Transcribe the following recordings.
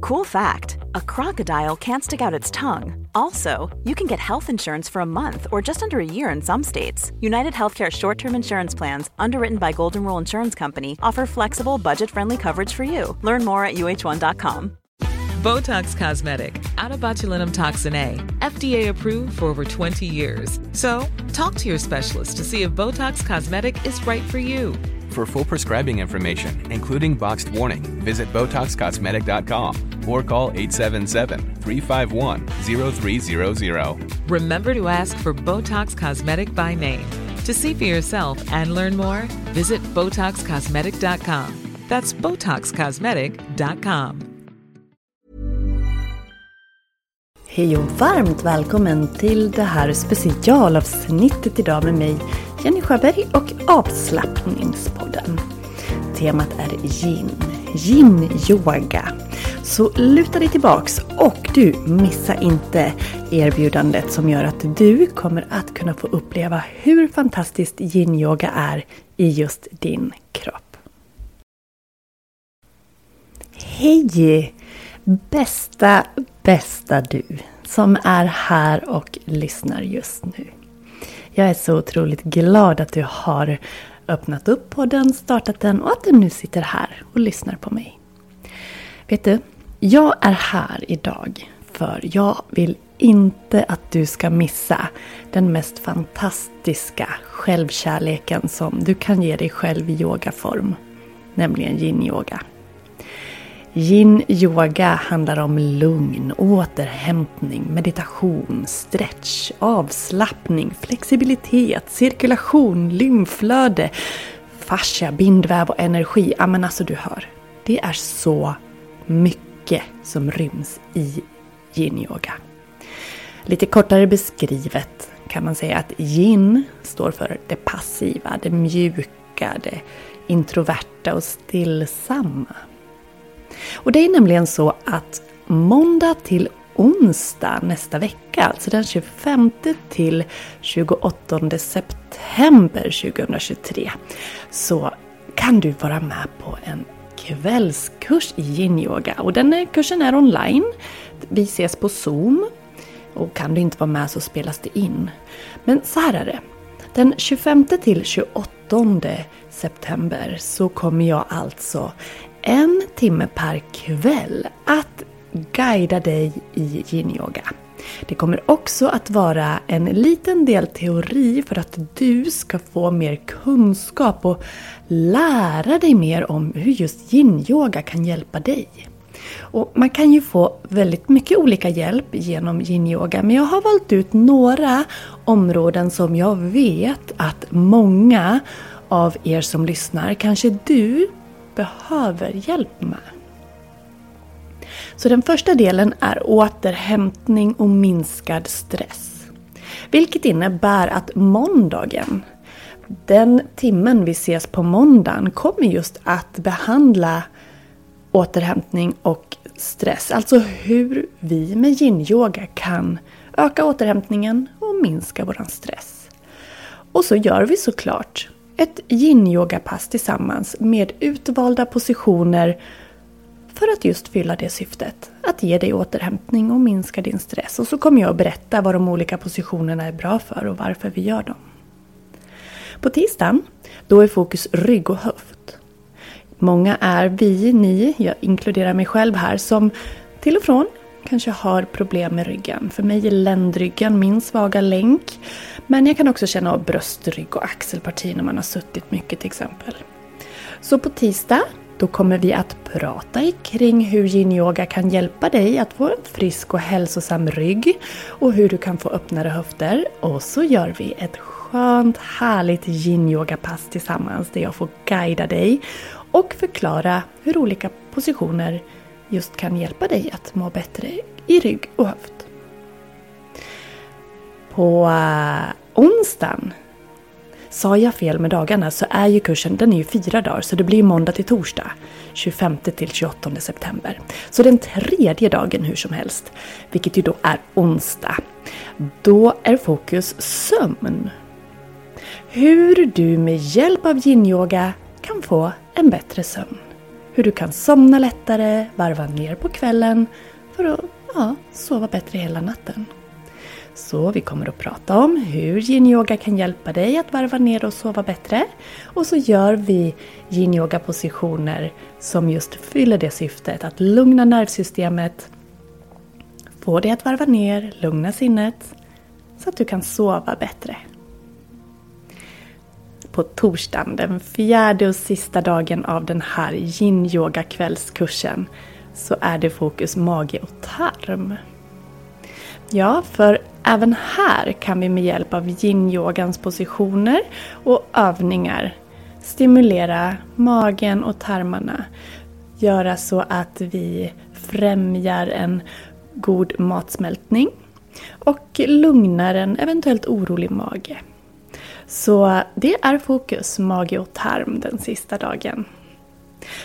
Cool fact a crocodile can't stick out its tongue. Also, you can get health insurance for a month or just under a year in some states. United Healthcare short term insurance plans, underwritten by Golden Rule Insurance Company, offer flexible, budget friendly coverage for you. Learn more at uh1.com. Botox Cosmetic, out of botulinum toxin A, FDA approved for over 20 years. So, talk to your specialist to see if Botox Cosmetic is right for you. For full prescribing information, including boxed warning, visit BotoxCosmetic.com or call 877-351-0300. Remember to ask for Botox Cosmetic by name. To see for yourself and learn more, visit BotoxCosmetic.com. That's BotoxCosmetic.com. Hej och varmt välkommen till det här specialavsnittet idag med mig, Jenny Sjöberg och avslappningspodden. Temat är yin, yin-yoga. Så luta dig tillbaks och du missa inte erbjudandet som gör att du kommer att kunna få uppleva hur fantastiskt yin-yoga är i just din kropp. Hej! Bästa, bästa du som är här och lyssnar just nu. Jag är så otroligt glad att du har öppnat upp podden, startat den och att du nu sitter här och lyssnar på mig. Vet du, jag är här idag för jag vill inte att du ska missa den mest fantastiska självkärleken som du kan ge dig själv i yogaform. Nämligen yin-yoga. Yin-yoga handlar om lugn, återhämtning, meditation, stretch, avslappning, flexibilitet, cirkulation, lymflöde, fascia, bindväv och energi. Ja men alltså du hör. Det är så mycket som ryms i yin-yoga. Lite kortare beskrivet kan man säga att yin står för det passiva, det mjuka, det introverta och stillsamma. Och det är nämligen så att måndag till onsdag nästa vecka, alltså den 25 till 28 september 2023, så kan du vara med på en kvällskurs i yin-yoga. Och den kursen är online. Vi ses på Zoom. Och kan du inte vara med så spelas det in. Men så här är det. Den 25 till 28 september så kommer jag alltså en timme per kväll att guida dig i yin-yoga. Det kommer också att vara en liten del teori för att du ska få mer kunskap och lära dig mer om hur just yin-yoga kan hjälpa dig. Och man kan ju få väldigt mycket olika hjälp genom yin-yoga men jag har valt ut några områden som jag vet att många av er som lyssnar, kanske du, behöver hjälp med. Så den första delen är återhämtning och minskad stress. Vilket innebär att måndagen, den timmen vi ses på måndagen, kommer just att behandla återhämtning och stress. Alltså hur vi med yin-yoga kan öka återhämtningen och minska vår stress. Och så gör vi såklart ett yin-yoga-pass tillsammans med utvalda positioner för att just fylla det syftet. Att ge dig återhämtning och minska din stress. Och så kommer jag att berätta vad de olika positionerna är bra för och varför vi gör dem. På tisdagen, då är fokus rygg och höft. Många är vi, ni, jag inkluderar mig själv här, som till och från kanske har problem med ryggen. För mig är ländryggen min svaga länk. Men jag kan också känna av bröstrygg och axelparti när man har suttit mycket till exempel. Så på tisdag då kommer vi att prata kring hur yin-yoga kan hjälpa dig att få en frisk och hälsosam rygg och hur du kan få öppnare höfter. Och så gör vi ett skönt härligt yin-yoga-pass tillsammans där jag får guida dig och förklara hur olika positioner just kan hjälpa dig att må bättre i rygg och höft. På eh, onsdagen Sa jag fel med dagarna så är ju kursen den är ju fyra dagar så det blir måndag till torsdag. 25 till 28 september. Så den tredje dagen hur som helst, vilket ju då är onsdag. Då är fokus sömn. Hur du med hjälp av yin-yoga kan få en bättre sömn. Hur du kan somna lättare, varva ner på kvällen för att ja, sova bättre hela natten. Så vi kommer att prata om hur yin-yoga kan hjälpa dig att varva ner och sova bättre. Och så gör vi yin-yoga positioner som just fyller det syftet att lugna nervsystemet, få dig att varva ner, lugna sinnet så att du kan sova bättre. På torsdagen, den fjärde och sista dagen av den här yin-yoga kvällskursen, så är det fokus mage och tarm. Ja, för även här kan vi med hjälp av yin-yogans positioner och övningar stimulera magen och tarmarna. Göra så att vi främjar en god matsmältning och lugnar en eventuellt orolig mage. Så det är fokus mage och tarm den sista dagen.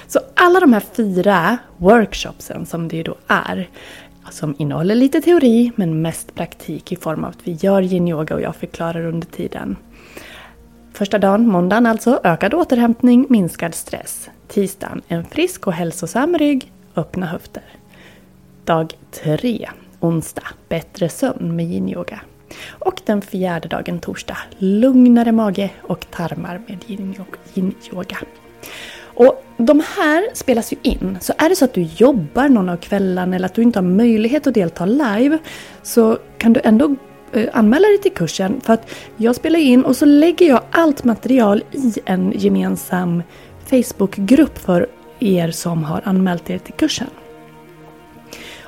Så alla de här fyra workshopsen som det ju då är som innehåller lite teori men mest praktik i form av att vi gör yin-yoga och jag förklarar under tiden. Första dagen, måndagen alltså, ökad återhämtning, minskad stress. Tisdagen, en frisk och hälsosam rygg, öppna höfter. Dag tre, onsdag, bättre sömn med yin-yoga. Och den fjärde dagen, torsdag, lugnare mage och tarmar med yin-yoga. Och de här spelas ju in. Så är det så att du jobbar någon av kvällarna eller att du inte har möjlighet att delta live så kan du ändå eh, anmäla dig till kursen för att jag spelar in och så lägger jag allt material i en gemensam Facebookgrupp för er som har anmält er till kursen.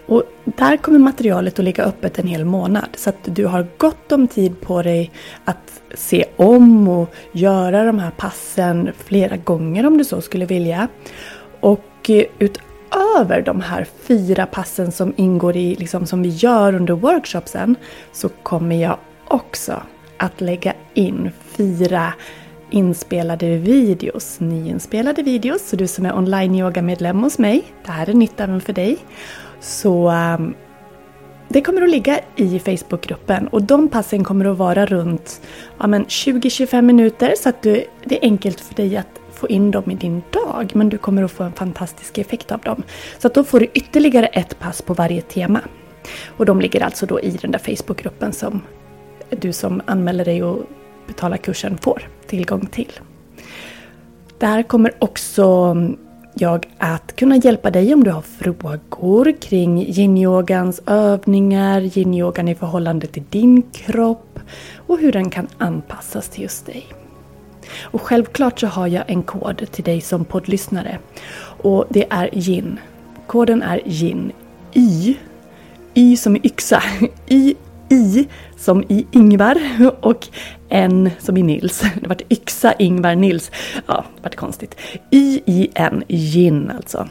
Och där kommer materialet att ligga öppet en hel månad så att du har gott om tid på dig att se om och göra de här passen flera gånger om du så skulle vilja. Och eh, utöver de här fyra passen som ingår i, liksom som vi gör under workshopsen, så kommer jag också att lägga in fyra inspelade videos, nyinspelade videos. Så du som är online yoga medlem hos mig, det här är nytt även för dig. Så ehm, det kommer att ligga i Facebookgruppen och de passen kommer att vara runt ja, 20-25 minuter så att du, det är enkelt för dig att få in dem i din dag men du kommer att få en fantastisk effekt av dem. Så att då får du ytterligare ett pass på varje tema. Och de ligger alltså då i den där Facebookgruppen som du som anmäler dig och betalar kursen får tillgång till. Där kommer också jag att kunna hjälpa dig om du har frågor kring yinyogans övningar, yinyogan i förhållande till din kropp och hur den kan anpassas till just dig. Och självklart så har jag en kod till dig som poddlyssnare och det är yin. Koden är yin. Y. Y som i yxa. Y i som i Ingvar och N som i Nils. Det vart yxa, Ingvar, Nils. Ja, det vart konstigt. Y-I-N, gin alltså.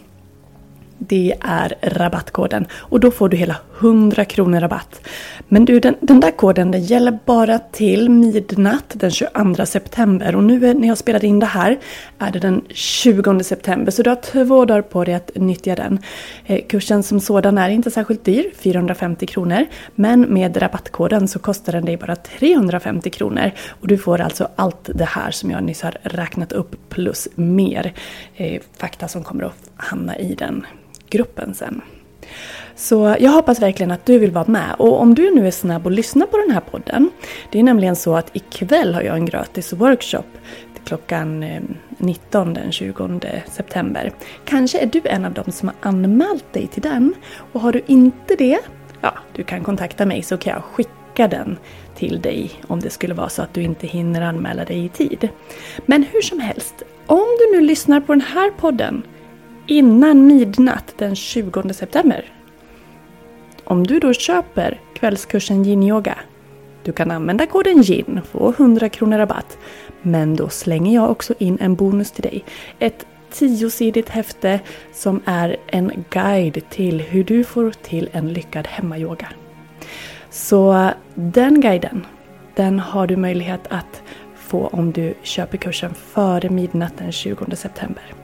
Det är rabattkoden. Och då får du hela 100 kronor rabatt. Men du, den, den där koden den gäller bara till midnatt den 22 september. Och nu eh, när jag spelade in det här är det den 20 september. Så du har två dagar på dig att nyttja den. Eh, kursen som sådan är inte särskilt dyr, 450 kronor, men med rabattkoden så kostar den dig bara 350 kronor. Och du får alltså allt det här som jag nyss har räknat upp plus mer eh, fakta som kommer att hamna i den gruppen sen. Så jag hoppas verkligen att du vill vara med. Och om du nu är snabb och lyssnar på den här podden. Det är nämligen så att ikväll har jag en gratis workshop klockan eh, 19 den 20 september. Kanske är du en av dem som har anmält dig till den. Och har du inte det, ja, du kan kontakta mig så kan jag skicka den till dig om det skulle vara så att du inte hinner anmäla dig i tid. Men hur som helst, om du nu lyssnar på den här podden innan midnatt den 20 september. Om du då köper kvällskursen yin-yoga, du kan använda koden GIN, få 100 kronor rabatt. Men då slänger jag också in en bonus till dig. Ett tiosidigt häfte som är en guide till hur du får till en lyckad hemmayoga. Så den guiden, den har du möjlighet att få om du köper kursen före midnatt den 20 september.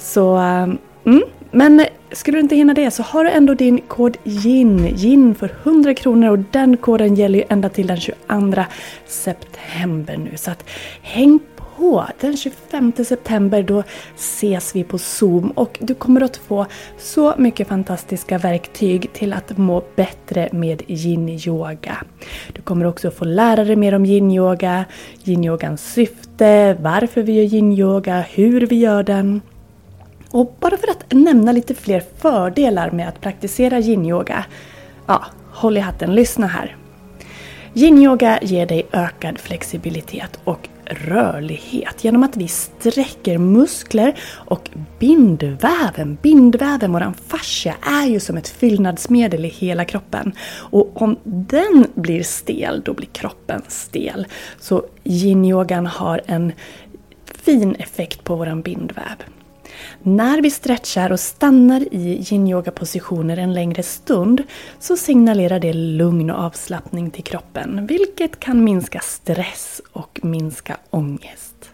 Så, ehm, mm, men skulle du inte hinna det så har du ändå din kod GIN, GIN för 100 kronor och den koden gäller ju ända till den 22 september nu. Så att häng på! Den 25 september då ses vi på Zoom och du kommer att få så mycket fantastiska verktyg till att må bättre med yin-yoga. Du kommer också få lära dig mer om yin-yoga, yin-yogans syfte, varför vi gör yin-yoga, hur vi gör den. Och bara för att nämna lite fler fördelar med att praktisera yin-yoga. Ja, håll i hatten, lyssna här. Yin-yoga ger dig ökad flexibilitet och rörlighet genom att vi sträcker muskler och bindväven. Bindväven, våran fascia, är ju som ett fyllnadsmedel i hela kroppen. Och om den blir stel, då blir kroppen stel. Så yin-yogan har en fin effekt på våran bindväv. När vi stretchar och stannar i yin-yoga-positioner en längre stund så signalerar det lugn och avslappning till kroppen, vilket kan minska stress och minska ångest.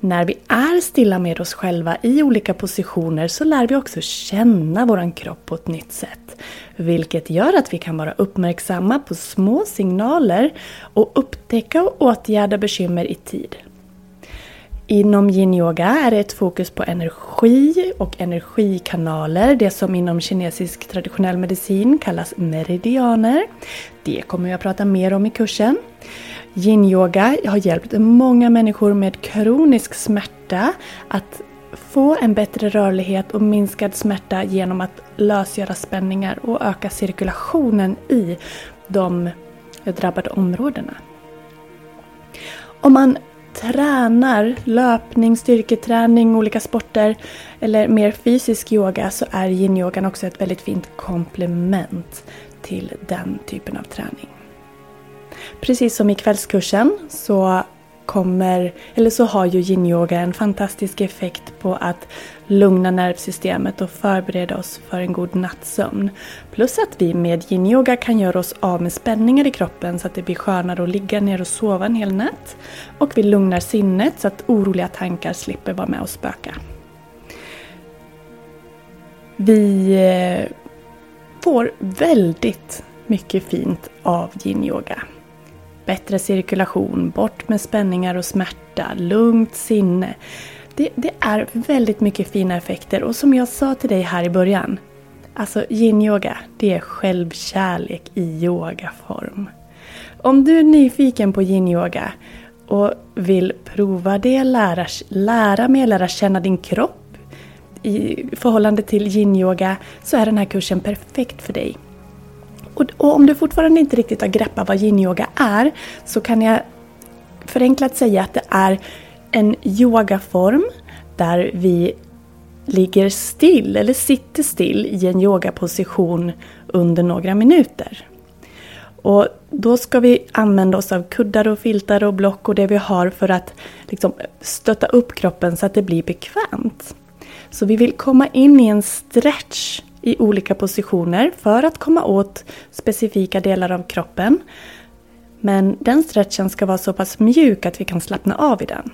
När vi är stilla med oss själva i olika positioner så lär vi också känna vår kropp på ett nytt sätt. Vilket gör att vi kan vara uppmärksamma på små signaler och upptäcka och åtgärda bekymmer i tid. Inom yin-yoga är det ett fokus på energi och energikanaler, det som inom kinesisk traditionell medicin kallas meridianer. Det kommer jag prata mer om i kursen. Yin-yoga har hjälpt många människor med kronisk smärta att få en bättre rörlighet och minskad smärta genom att lösgöra spänningar och öka cirkulationen i de drabbade områdena. Om man tränar löpning, styrketräning, olika sporter eller mer fysisk yoga så är yin-yogan också ett väldigt fint komplement till den typen av träning. Precis som i kvällskursen så kommer, eller så har ju yin-yoga en fantastisk effekt på att lugna nervsystemet och förbereda oss för en god nattsömn. Plus att vi med yin-yoga kan göra oss av med spänningar i kroppen så att det blir skönare att ligga ner och sova en hel natt. Och vi lugnar sinnet så att oroliga tankar slipper vara med och spöka. Vi eh, får väldigt mycket fint av yin-yoga. Bättre cirkulation, bort med spänningar och smärta, lugnt sinne. Det, det, är väldigt mycket fina effekter och som jag sa till dig här i början. Alltså yin-yoga, det är självkärlek i yogaform. Om du är nyfiken på yin-yoga och vill prova det, lära, lära mer, lära känna din kropp i förhållande till yin-yoga så är den här kursen perfekt för dig. Och, och om du fortfarande inte riktigt har greppat vad yin-yoga är så kan jag förenklat säga att det är en yogaform där vi ligger still eller sitter still i en yogaposition under några minuter. Och då ska vi använda oss av kuddar och filtar och block och det vi har för att liksom stötta upp kroppen så att det blir bekvämt. Så vi vill komma in i en stretch i olika positioner för att komma åt specifika delar av kroppen. Men den stretchen ska vara så pass mjuk att vi kan slappna av i den.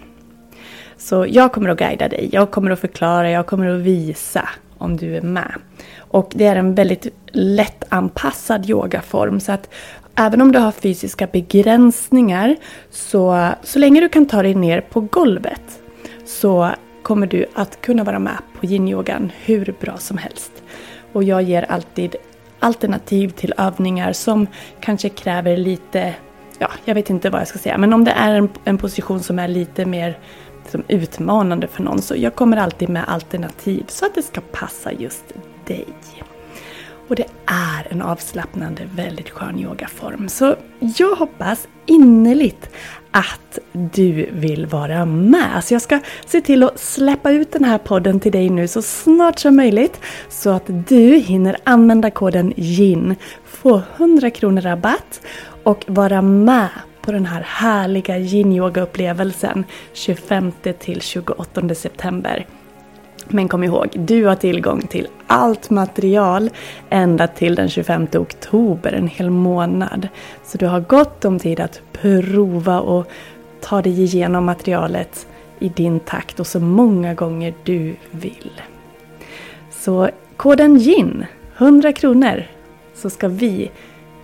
Så jag kommer att guida dig, jag kommer att förklara, jag kommer att visa om du är med. Och det är en väldigt lättanpassad yogaform så att även om du har fysiska begränsningar så, så länge du kan ta dig ner på golvet så kommer du att kunna vara med på yinyogan hur bra som helst. Och jag ger alltid alternativ till övningar som kanske kräver lite, ja, jag vet inte vad jag ska säga, men om det är en, en position som är lite mer liksom, utmanande för någon så jag kommer alltid med alternativ så att det ska passa just dig. Och det är en avslappnande, väldigt skön yogaform. Så jag hoppas innerligt att du vill vara med. Så jag ska se till att släppa ut den här podden till dig nu så snart som möjligt så att du hinner använda koden GIN, få 100 kronor rabatt och vara med på den här härliga yin-yoga-upplevelsen 25 till 28 september men kom ihåg, du har tillgång till allt material ända till den 25 oktober, en hel månad. Så du har gott om tid att prova och ta dig igenom materialet i din takt och så många gånger du vill. Så koden GIN, 100 kronor, så ska vi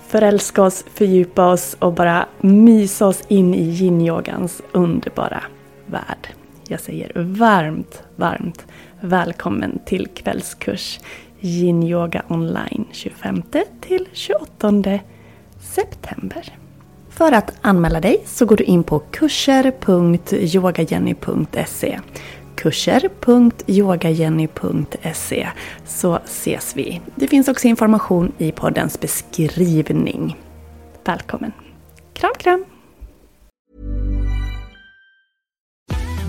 förälska oss, fördjupa oss och bara mysa oss in i yin-yogans underbara värld. Jag säger varmt, varmt välkommen till kvällskurs Yin Yoga online 25 till 28 september. För att anmäla dig så går du in på kurser.yogajenny.se kurser.yogajenny.se så ses vi. Det finns också information i poddens beskrivning. Välkommen! Kram, kram!